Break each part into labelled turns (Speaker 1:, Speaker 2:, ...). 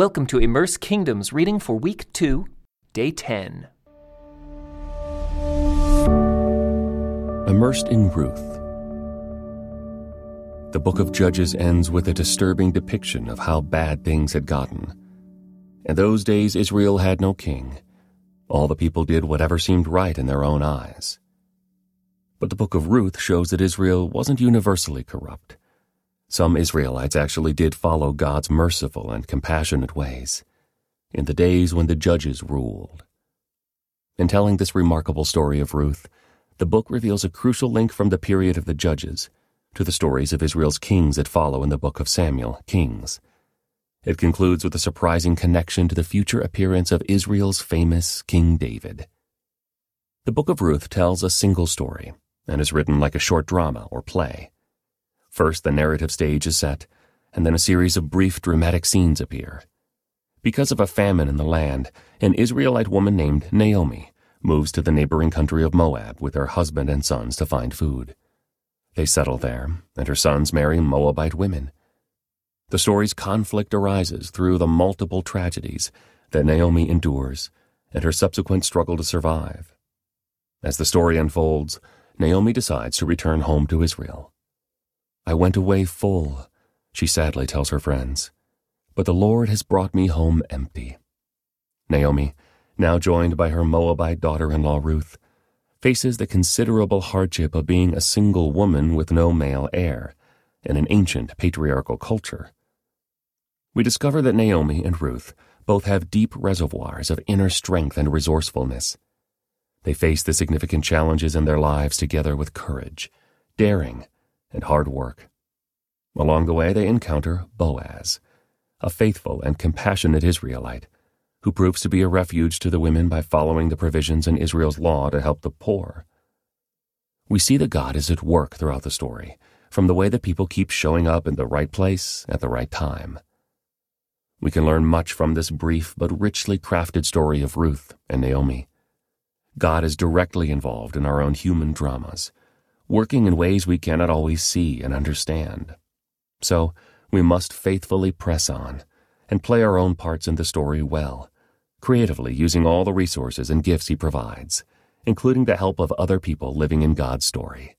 Speaker 1: Welcome to Immerse Kingdoms reading for week 2, day 10.
Speaker 2: Immersed in Ruth. The book of Judges ends with a disturbing depiction of how bad things had gotten. In those days, Israel had no king. All the people did whatever seemed right in their own eyes. But the book of Ruth shows that Israel wasn't universally corrupt. Some Israelites actually did follow God's merciful and compassionate ways in the days when the judges ruled. In telling this remarkable story of Ruth, the book reveals a crucial link from the period of the judges to the stories of Israel's kings that follow in the book of Samuel, Kings. It concludes with a surprising connection to the future appearance of Israel's famous King David. The book of Ruth tells a single story and is written like a short drama or play. First, the narrative stage is set, and then a series of brief dramatic scenes appear. Because of a famine in the land, an Israelite woman named Naomi moves to the neighboring country of Moab with her husband and sons to find food. They settle there, and her sons marry Moabite women. The story's conflict arises through the multiple tragedies that Naomi endures and her subsequent struggle to survive. As the story unfolds, Naomi decides to return home to Israel. I went away full, she sadly tells her friends, but the Lord has brought me home empty. Naomi, now joined by her Moabite daughter in law Ruth, faces the considerable hardship of being a single woman with no male heir in an ancient patriarchal culture. We discover that Naomi and Ruth both have deep reservoirs of inner strength and resourcefulness. They face the significant challenges in their lives together with courage, daring, and hard work. Along the way, they encounter Boaz, a faithful and compassionate Israelite who proves to be a refuge to the women by following the provisions in Israel's law to help the poor. We see that God is at work throughout the story, from the way that people keep showing up in the right place at the right time. We can learn much from this brief but richly crafted story of Ruth and Naomi. God is directly involved in our own human dramas working in ways we cannot always see and understand. So, we must faithfully press on and play our own parts in the story well, creatively using all the resources and gifts He provides, including the help of other people living in God's story.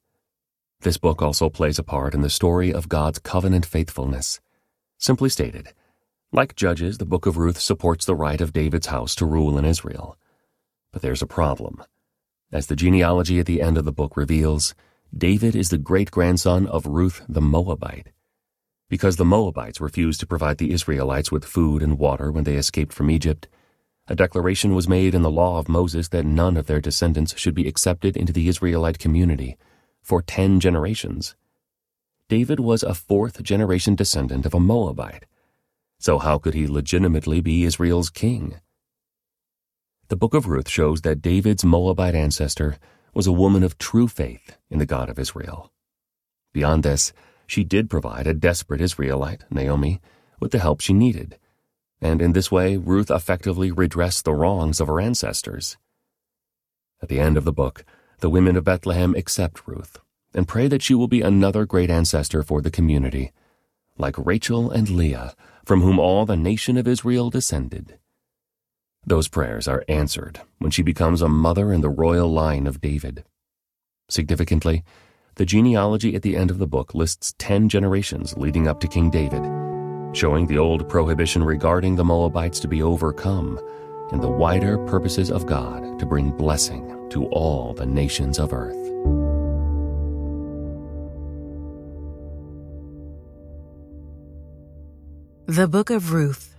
Speaker 2: This book also plays a part in the story of God's covenant faithfulness. Simply stated, like Judges, the book of Ruth supports the right of David's house to rule in Israel. But there's a problem. As the genealogy at the end of the book reveals, David is the great grandson of Ruth the Moabite. Because the Moabites refused to provide the Israelites with food and water when they escaped from Egypt, a declaration was made in the law of Moses that none of their descendants should be accepted into the Israelite community for ten generations. David was a fourth generation descendant of a Moabite, so how could he legitimately be Israel's king? The book of Ruth shows that David's Moabite ancestor was a woman of true faith in the God of Israel. Beyond this, she did provide a desperate Israelite, Naomi, with the help she needed, and in this way Ruth effectively redressed the wrongs of her ancestors. At the end of the book, the women of Bethlehem accept Ruth and pray that she will be another great ancestor for the community, like Rachel and Leah, from whom all the nation of Israel descended. Those prayers are answered when she becomes a mother in the royal line of David. Significantly, the genealogy at the end of the book lists 10 generations leading up to King David, showing the old prohibition regarding the Moabites to be overcome and the wider purposes of God to bring blessing to all the nations of earth.
Speaker 3: The Book of Ruth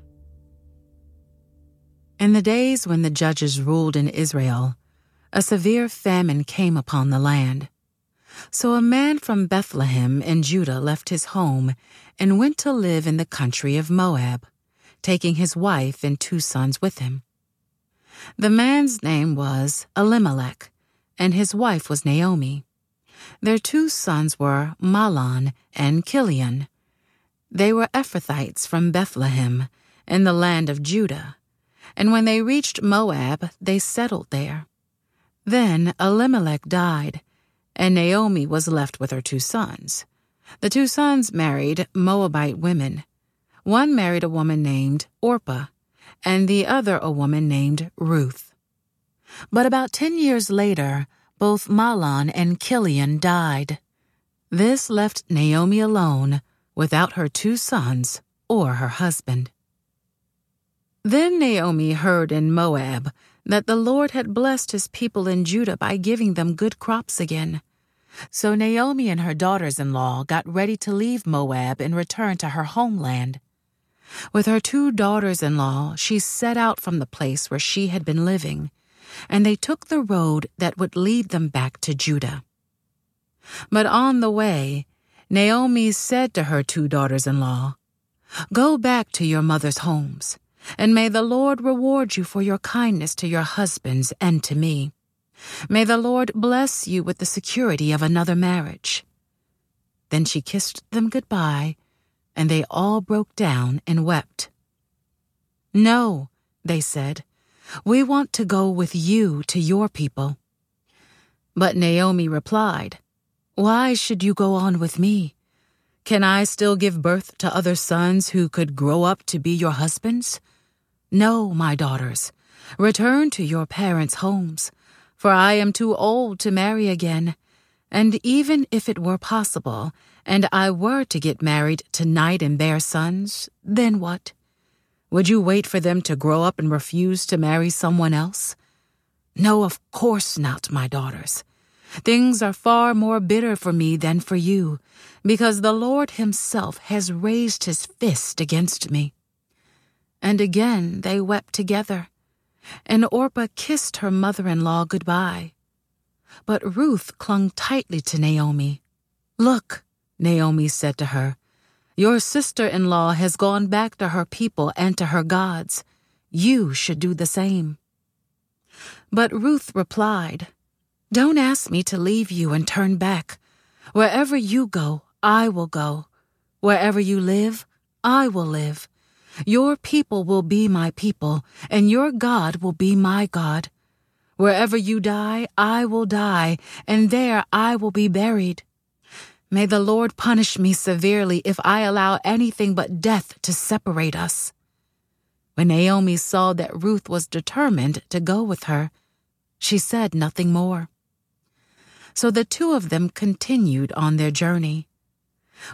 Speaker 3: in the days when the judges ruled in Israel, a severe famine came upon the land. So a man from Bethlehem in Judah left his home and went to live in the country of Moab, taking his wife and two sons with him. The man's name was Elimelech, and his wife was Naomi. Their two sons were Mahlon and Kilion. They were Ephrathites from Bethlehem, in the land of Judah and when they reached Moab, they settled there. Then Elimelech died, and Naomi was left with her two sons. The two sons married Moabite women. One married a woman named Orpah, and the other a woman named Ruth. But about ten years later, both Mahlon and Kilion died. This left Naomi alone, without her two sons or her husband. Then Naomi heard in Moab that the Lord had blessed his people in Judah by giving them good crops again. So Naomi and her daughters in law got ready to leave Moab and return to her homeland. With her two daughters in law, she set out from the place where she had been living, and they took the road that would lead them back to Judah. But on the way, Naomi said to her two daughters in law, Go back to your mother's homes and may the Lord reward you for your kindness to your husbands and to me. May the Lord bless you with the security of another marriage. Then she kissed them goodbye, and they all broke down and wept. No, they said, we want to go with you to your people. But Naomi replied, Why should you go on with me? Can I still give birth to other sons who could grow up to be your husbands? No, my daughters, return to your parents' homes, for I am too old to marry again. And even if it were possible, and I were to get married tonight and bear sons, then what? Would you wait for them to grow up and refuse to marry someone else? No, of course not, my daughters. Things are far more bitter for me than for you, because the Lord Himself has raised His fist against me. And again they wept together, and Orpah kissed her mother in law goodbye. But Ruth clung tightly to Naomi. Look, Naomi said to her, your sister in law has gone back to her people and to her gods. You should do the same. But Ruth replied, Don't ask me to leave you and turn back. Wherever you go, I will go. Wherever you live, I will live. Your people will be my people, and your God will be my God. Wherever you die, I will die, and there I will be buried. May the Lord punish me severely if I allow anything but death to separate us. When Naomi saw that Ruth was determined to go with her, she said nothing more. So the two of them continued on their journey.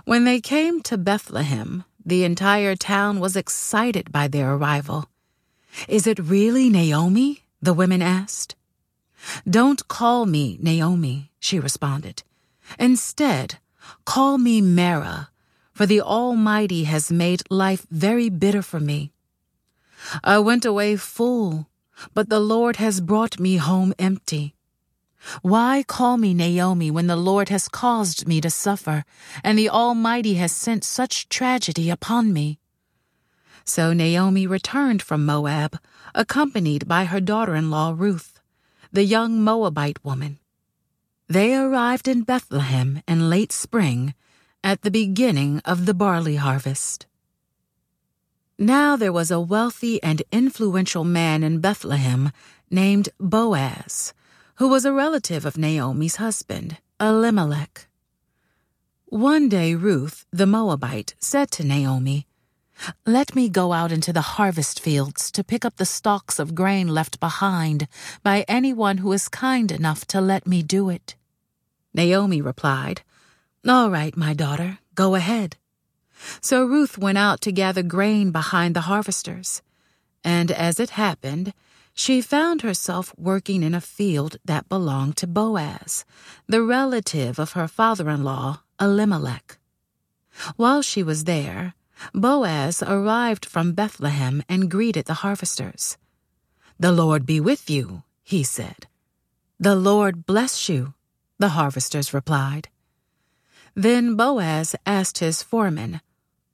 Speaker 3: When they came to Bethlehem, the entire town was excited by their arrival. Is it really Naomi? the women asked. Don't call me Naomi, she responded. Instead, call me Mara, for the Almighty has made life very bitter for me. I went away full, but the Lord has brought me home empty. Why call me Naomi when the Lord has caused me to suffer, and the Almighty has sent such tragedy upon me? So Naomi returned from Moab, accompanied by her daughter in law Ruth, the young Moabite woman. They arrived in Bethlehem in late spring, at the beginning of the barley harvest. Now there was a wealthy and influential man in Bethlehem named Boaz who was a relative of Naomi's husband, Elimelech. One day Ruth, the Moabite, said to Naomi, Let me go out into the harvest fields to pick up the stalks of grain left behind by anyone who is kind enough to let me do it. Naomi replied, All right, my daughter, go ahead. So Ruth went out to gather grain behind the harvesters. And as it happened, she found herself working in a field that belonged to Boaz, the relative of her father in law, Elimelech. While she was there, Boaz arrived from Bethlehem and greeted the harvesters. The Lord be with you, he said. The Lord bless you, the harvesters replied. Then Boaz asked his foreman,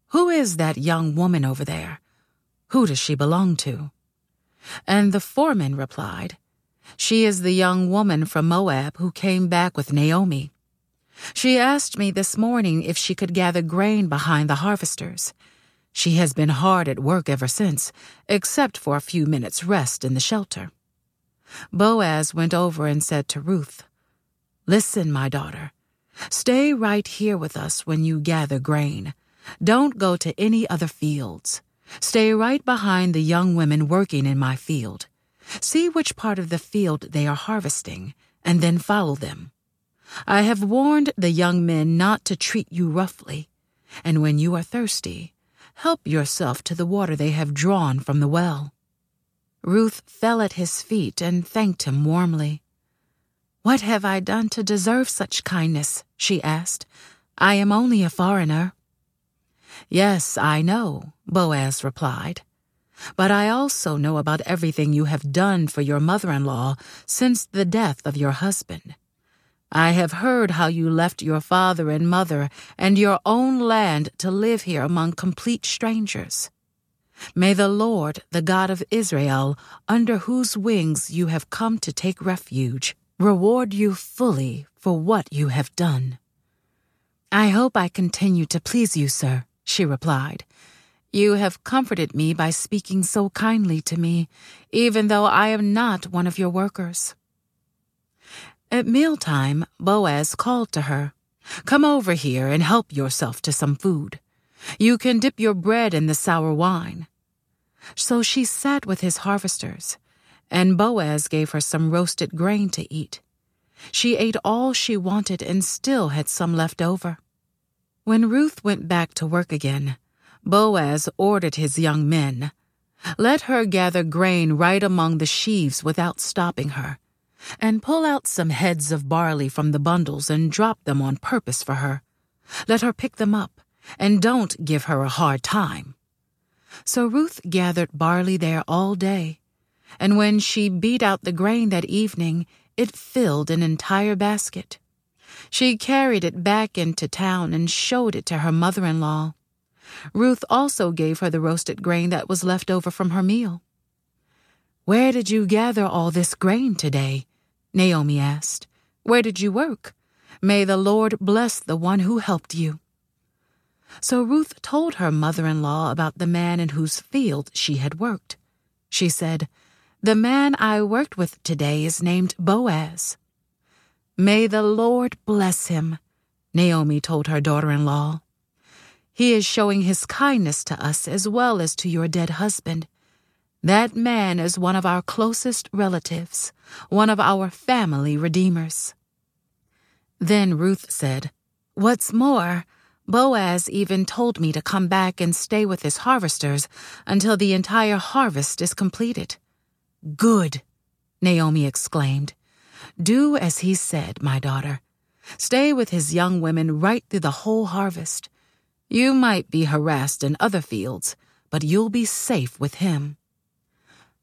Speaker 3: Who is that young woman over there? Who does she belong to? And the foreman replied, She is the young woman from Moab who came back with Naomi. She asked me this morning if she could gather grain behind the harvesters. She has been hard at work ever since, except for a few minutes' rest in the shelter. Boaz went over and said to Ruth, Listen, my daughter, stay right here with us when you gather grain. Don't go to any other fields. Stay right behind the young women working in my field. See which part of the field they are harvesting, and then follow them. I have warned the young men not to treat you roughly, and when you are thirsty, help yourself to the water they have drawn from the well. Ruth fell at his feet and thanked him warmly. What have I done to deserve such kindness? she asked. I am only a foreigner. Yes, I know, Boaz replied. But I also know about everything you have done for your mother in law since the death of your husband. I have heard how you left your father and mother and your own land to live here among complete strangers. May the Lord, the God of Israel, under whose wings you have come to take refuge, reward you fully for what you have done. I hope I continue to please you, sir, she replied. You have comforted me by speaking so kindly to me, even though I am not one of your workers. At mealtime, Boaz called to her, Come over here and help yourself to some food. You can dip your bread in the sour wine. So she sat with his harvesters, and Boaz gave her some roasted grain to eat. She ate all she wanted and still had some left over. When Ruth went back to work again, Boaz ordered his young men, Let her gather grain right among the sheaves without stopping her and pull out some heads of barley from the bundles and drop them on purpose for her. Let her pick them up, and don't give her a hard time. So Ruth gathered barley there all day, and when she beat out the grain that evening, it filled an entire basket. She carried it back into town and showed it to her mother in law. Ruth also gave her the roasted grain that was left over from her meal. Where did you gather all this grain today? Naomi asked. Where did you work? May the Lord bless the one who helped you. So Ruth told her mother in law about the man in whose field she had worked. She said, The man I worked with today is named Boaz. May the Lord bless him, Naomi told her daughter in law. He is showing his kindness to us as well as to your dead husband. That man is one of our closest relatives, one of our family redeemers. Then Ruth said, What's more, Boaz even told me to come back and stay with his harvesters until the entire harvest is completed. Good, Naomi exclaimed. Do as he said, my daughter. Stay with his young women right through the whole harvest. You might be harassed in other fields, but you'll be safe with him.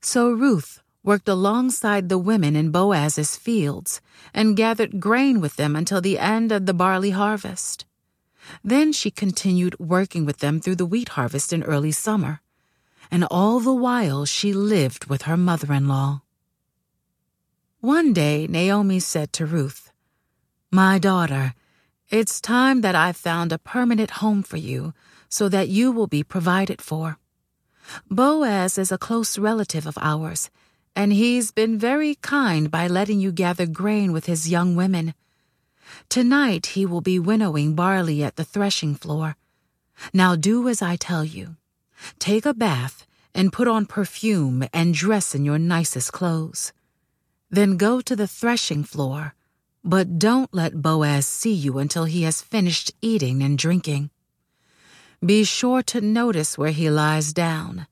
Speaker 3: So Ruth worked alongside the women in Boaz's fields and gathered grain with them until the end of the barley harvest. Then she continued working with them through the wheat harvest in early summer, and all the while she lived with her mother in law. One day Naomi said to Ruth, My daughter, it's time that I found a permanent home for you so that you will be provided for. Boaz is a close relative of ours, and he's been very kind by letting you gather grain with his young women. Tonight he will be winnowing barley at the threshing floor. Now do as I tell you. Take a bath and put on perfume and dress in your nicest clothes. Then go to the threshing floor, but don't let Boaz see you until he has finished eating and drinking. Be sure to notice where he lies down.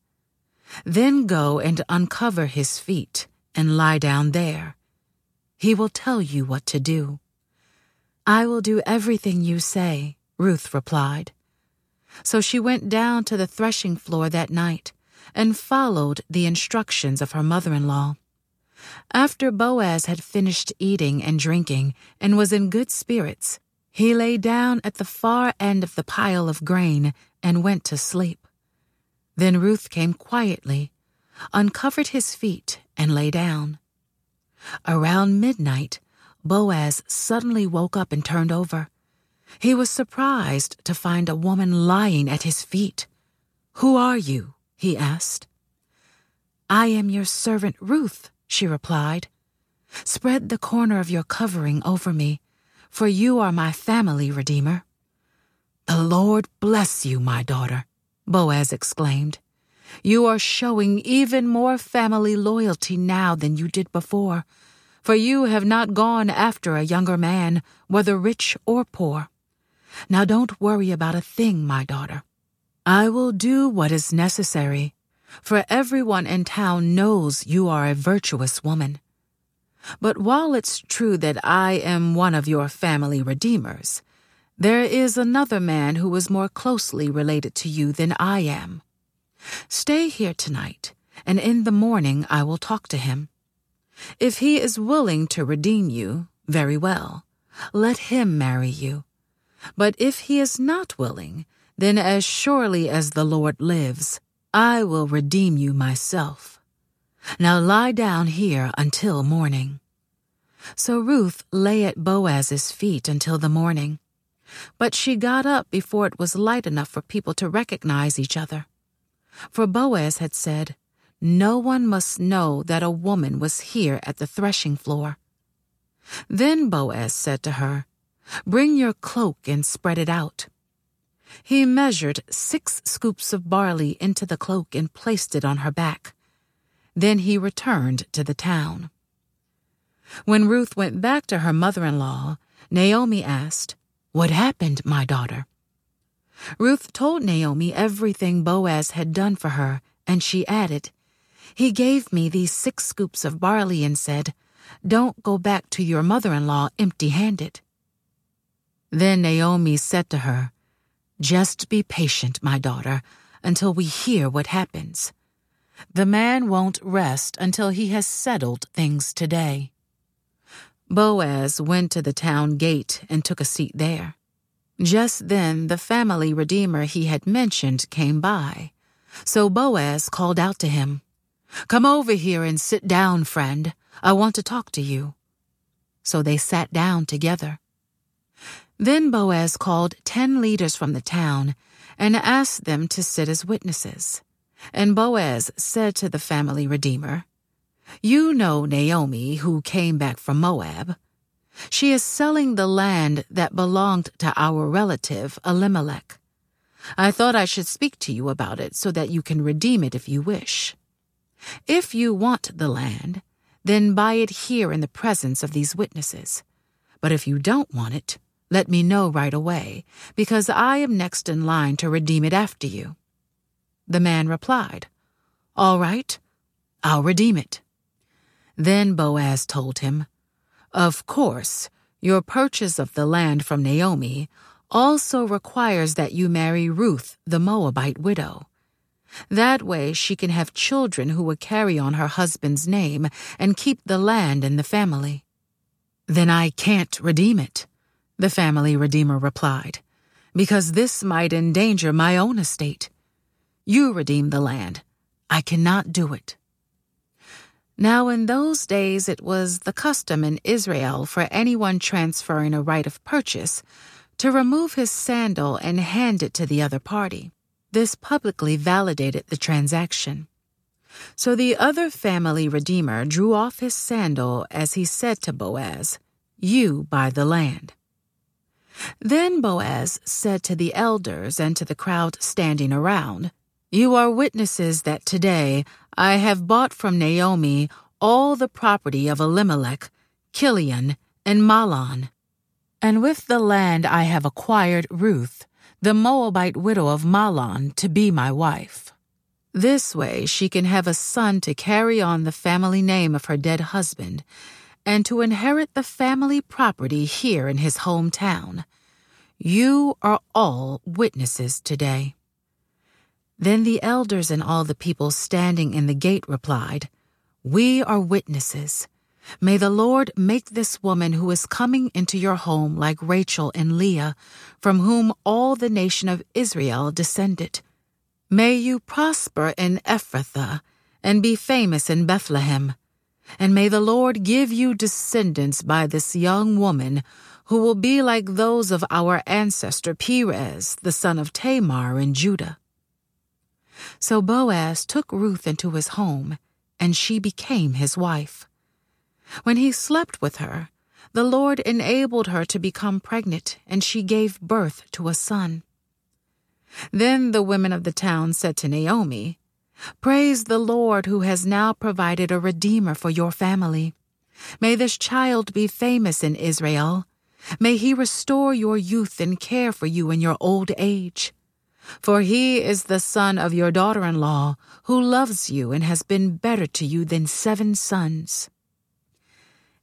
Speaker 3: Then go and uncover his feet and lie down there. He will tell you what to do. I will do everything you say, Ruth replied. So she went down to the threshing floor that night and followed the instructions of her mother in law. After Boaz had finished eating and drinking and was in good spirits, he lay down at the far end of the pile of grain and went to sleep. Then Ruth came quietly, uncovered his feet, and lay down. Around midnight, Boaz suddenly woke up and turned over. He was surprised to find a woman lying at his feet. Who are you? he asked. I am your servant Ruth, she replied. Spread the corner of your covering over me for you are my family redeemer. The Lord bless you, my daughter, Boaz exclaimed. You are showing even more family loyalty now than you did before, for you have not gone after a younger man, whether rich or poor. Now don't worry about a thing, my daughter. I will do what is necessary, for everyone in town knows you are a virtuous woman. But while it's true that I am one of your family redeemers, there is another man who is more closely related to you than I am. Stay here tonight, and in the morning I will talk to him. If he is willing to redeem you, very well. Let him marry you. But if he is not willing, then as surely as the Lord lives, I will redeem you myself. Now lie down here until morning. So Ruth lay at Boaz's feet until the morning. But she got up before it was light enough for people to recognize each other. For Boaz had said, No one must know that a woman was here at the threshing floor. Then Boaz said to her, Bring your cloak and spread it out. He measured six scoops of barley into the cloak and placed it on her back. Then he returned to the town. When Ruth went back to her mother in law, Naomi asked, What happened, my daughter? Ruth told Naomi everything Boaz had done for her, and she added, He gave me these six scoops of barley and said, Don't go back to your mother in law empty handed. Then Naomi said to her, Just be patient, my daughter, until we hear what happens. The man won't rest until he has settled things today. Boaz went to the town gate and took a seat there. Just then the family redeemer he had mentioned came by. So Boaz called out to him, Come over here and sit down, friend. I want to talk to you. So they sat down together. Then Boaz called ten leaders from the town and asked them to sit as witnesses. And Boaz said to the family redeemer, You know Naomi, who came back from Moab. She is selling the land that belonged to our relative Elimelech. I thought I should speak to you about it so that you can redeem it if you wish. If you want the land, then buy it here in the presence of these witnesses. But if you don't want it, let me know right away, because I am next in line to redeem it after you. The man replied, All right, I'll redeem it. Then Boaz told him, Of course, your purchase of the land from Naomi also requires that you marry Ruth, the Moabite widow. That way she can have children who will carry on her husband's name and keep the land in the family. Then I can't redeem it, the family redeemer replied, because this might endanger my own estate. You redeem the land. I cannot do it. Now, in those days, it was the custom in Israel for anyone transferring a right of purchase to remove his sandal and hand it to the other party. This publicly validated the transaction. So the other family redeemer drew off his sandal as he said to Boaz, You buy the land. Then Boaz said to the elders and to the crowd standing around, You are witnesses that today I have bought from Naomi all the property of Elimelech, Kilion, and Mahlon. And with the land I have acquired Ruth, the Moabite widow of Mahlon, to be my wife. This way she can have a son to carry on the family name of her dead husband and to inherit the family property here in his hometown. You are all witnesses today. Then the elders and all the people standing in the gate replied, We are witnesses. May the Lord make this woman who is coming into your home like Rachel and Leah, from whom all the nation of Israel descended. May you prosper in Ephrathah and be famous in Bethlehem. And may the Lord give you descendants by this young woman who will be like those of our ancestor Perez, the son of Tamar in Judah. So Boaz took Ruth into his home, and she became his wife. When he slept with her, the Lord enabled her to become pregnant, and she gave birth to a son. Then the women of the town said to Naomi, Praise the Lord who has now provided a redeemer for your family. May this child be famous in Israel. May he restore your youth and care for you in your old age. For he is the son of your daughter in law, who loves you and has been better to you than seven sons.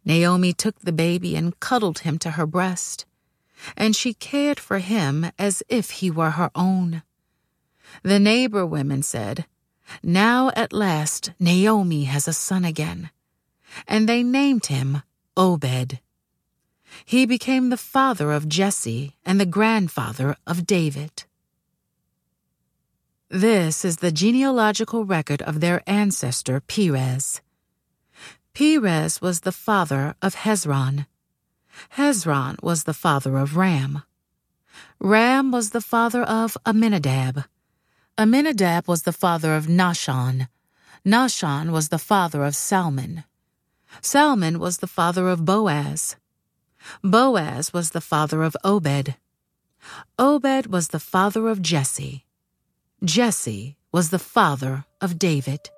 Speaker 3: Naomi took the baby and cuddled him to her breast, and she cared for him as if he were her own. The neighbor women said, Now at last Naomi has a son again. And they named him Obed. He became the father of Jesse and the grandfather of David. This is the genealogical record of their ancestor Perez. Perez was the father of Hezron. Hezron was the father of Ram. Ram was the father of Amminadab. Amminadab was the father of Nahshon. Nahshon was the father of Salmon. Salmon was the father of Boaz. Boaz was the father of Obed. Obed was the father of Jesse. Jesse was the father of David.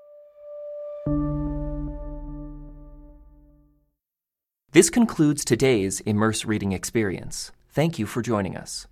Speaker 1: This concludes today's Immerse Reading Experience. Thank you for joining us.